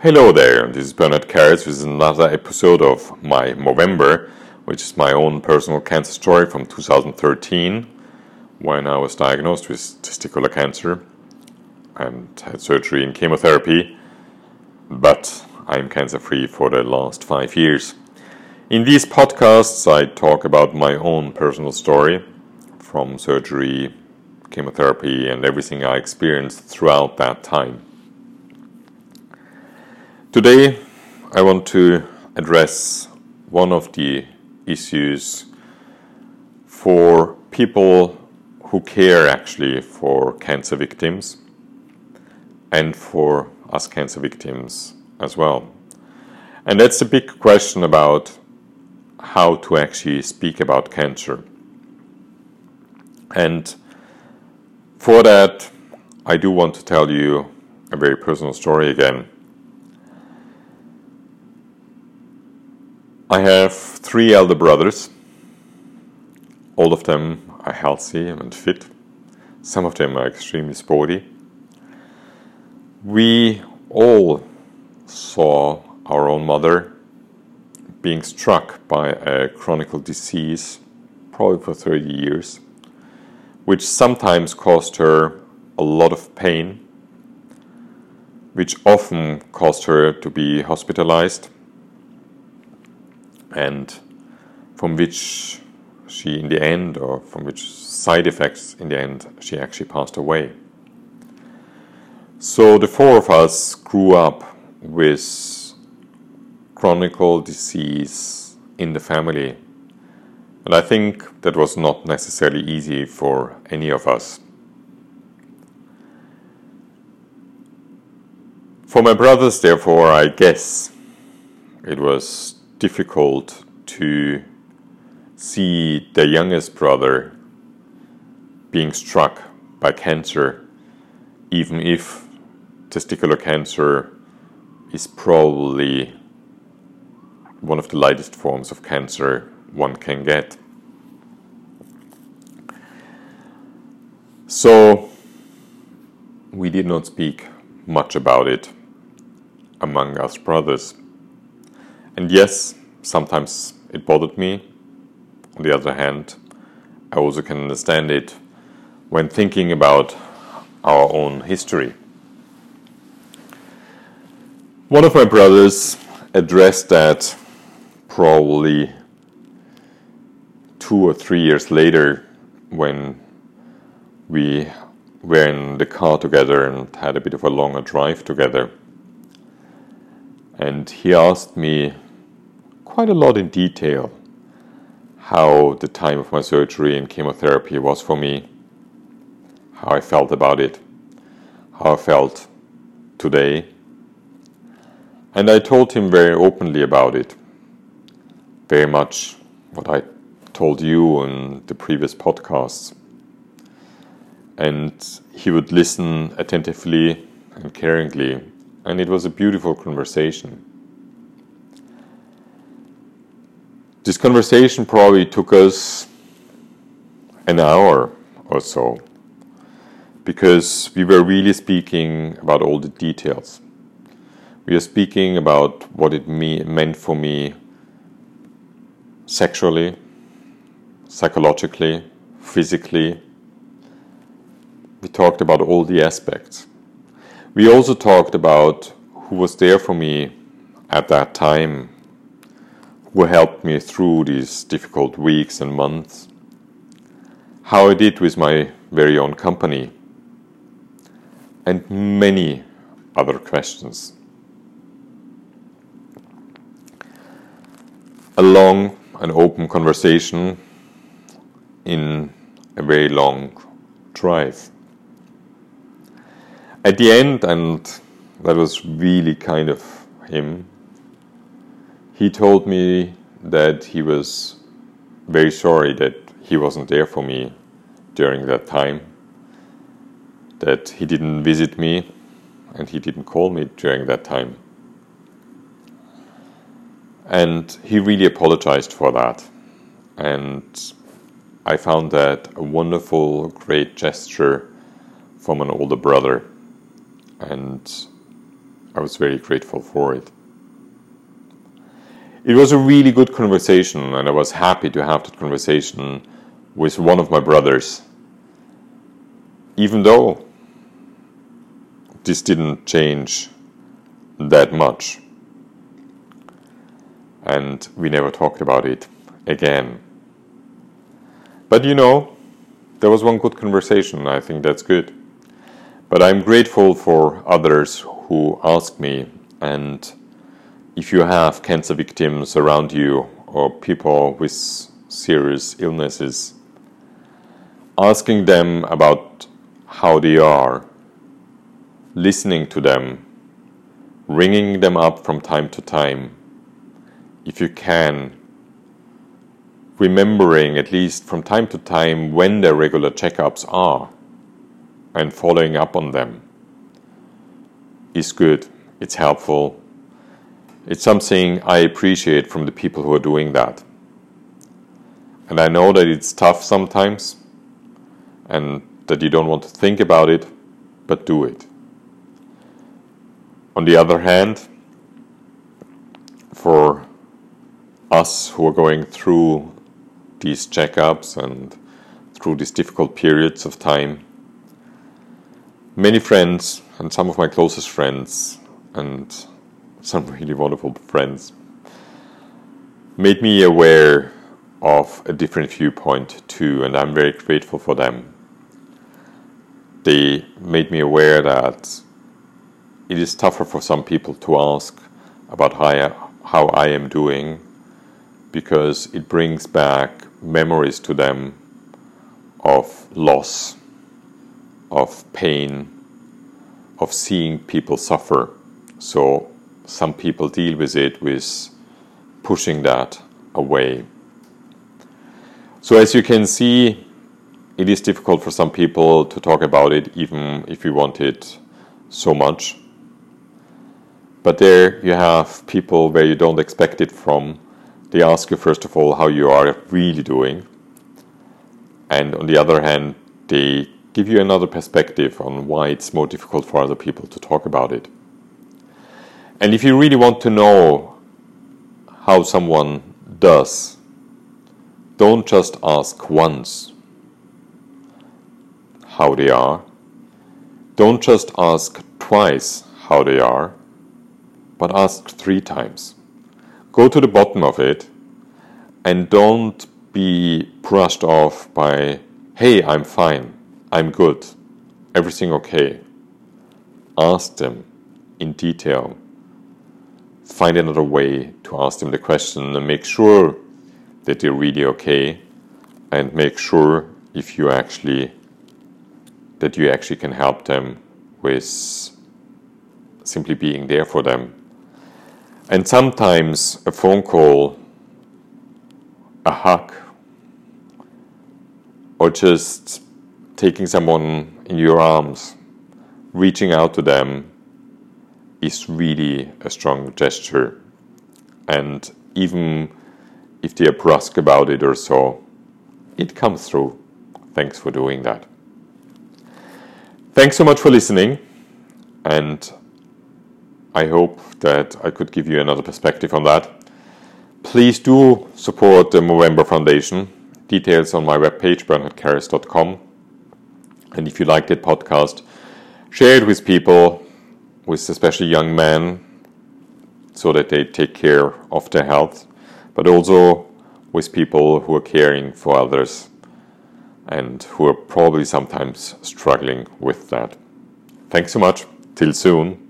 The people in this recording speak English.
Hello there, this is Bernhard Karras with another episode of my Movember, which is my own personal cancer story from 2013 when I was diagnosed with testicular cancer and had surgery and chemotherapy, but I'm cancer free for the last five years. In these podcasts, I talk about my own personal story from surgery, chemotherapy, and everything I experienced throughout that time. Today, I want to address one of the issues for people who care actually for cancer victims and for us cancer victims as well. And that's the big question about how to actually speak about cancer. And for that, I do want to tell you a very personal story again. I have three elder brothers. All of them are healthy and fit. Some of them are extremely sporty. We all saw our own mother being struck by a chronic disease, probably for 30 years, which sometimes caused her a lot of pain, which often caused her to be hospitalized and from which she, in the end, or from which side effects in the end, she actually passed away. So the four of us grew up with chronic disease in the family. And I think that was not necessarily easy for any of us. For my brothers, therefore, I guess it was difficult to see the youngest brother being struck by cancer, even if testicular cancer is probably one of the lightest forms of cancer one can get. So, we did not speak much about it among us brothers. And yes, sometimes it bothered me. On the other hand, I also can understand it when thinking about our own history. One of my brothers addressed that probably two or three years later when we were in the car together and had a bit of a longer drive together. And he asked me quite a lot in detail how the time of my surgery and chemotherapy was for me, how I felt about it, how I felt today. And I told him very openly about it, very much what I told you in the previous podcasts. And he would listen attentively and caringly, and it was a beautiful conversation. This conversation probably took us an hour or so because we were really speaking about all the details. We are speaking about what it me- meant for me sexually, psychologically, physically. We talked about all the aspects. We also talked about who was there for me at that time who helped me through these difficult weeks and months, how I did with my very own company, and many other questions. A long and open conversation in a very long drive. At the end, and that was really kind of him, he told me that he was very sorry that he wasn't there for me during that time, that he didn't visit me and he didn't call me during that time. And he really apologized for that. And I found that a wonderful, great gesture from an older brother. And I was very grateful for it. It was a really good conversation, and I was happy to have that conversation with one of my brothers. Even though this didn't change that much. And we never talked about it again. But you know, there was one good conversation. I think that's good. But I'm grateful for others who ask me, and if you have cancer victims around you or people with serious illnesses, asking them about how they are, listening to them, ringing them up from time to time, if you can, remembering at least from time to time when their regular checkups are and following up on them is good, it's helpful, it's something I appreciate from the people who are doing that. And I know that it's tough sometimes and that you don't want to think about it, but do it. On the other hand, for us who are going through these checkups and through these difficult periods of time, many friends and some of my closest friends and some really wonderful friends made me aware of a different viewpoint too, and I'm very grateful for them. They made me aware that it is tougher for some people to ask about how I, how I am doing because it brings back memories to them of loss, of pain, of seeing people suffer. So some people deal with it with pushing that away. So as you can see, it is difficult for some people to talk about it, even if you want it so much. But there you have people where you don't expect it from. They ask you, first of all, how you are really doing. And on the other hand, they give you another perspective on why it's more difficult for other people to talk about it. And if you really want to know how someone does, don't just ask once how they are. Don't just ask twice how they are, but ask three times. Go to the bottom of it and don't be brushed off by, hey, I'm fine, I'm good, everything okay. Ask them in detail find another way to ask them the question and make sure that they're really okay and make sure if you actually that you actually can help them with simply being there for them. And sometimes a phone call a hug or just taking someone in your arms reaching out to them is really a strong gesture. And even if they are brusque about it or so, it comes through. Thanks for doing that. Thanks so much for listening, and I hope that I could give you another perspective on that. Please do support the Movember Foundation. Details on my webpage, bernhardkarras.com. And if you liked that podcast, share it with people with especially young men so that they take care of their health, but also with people who are caring for others and who are probably sometimes struggling with that. Thanks so much. Till soon.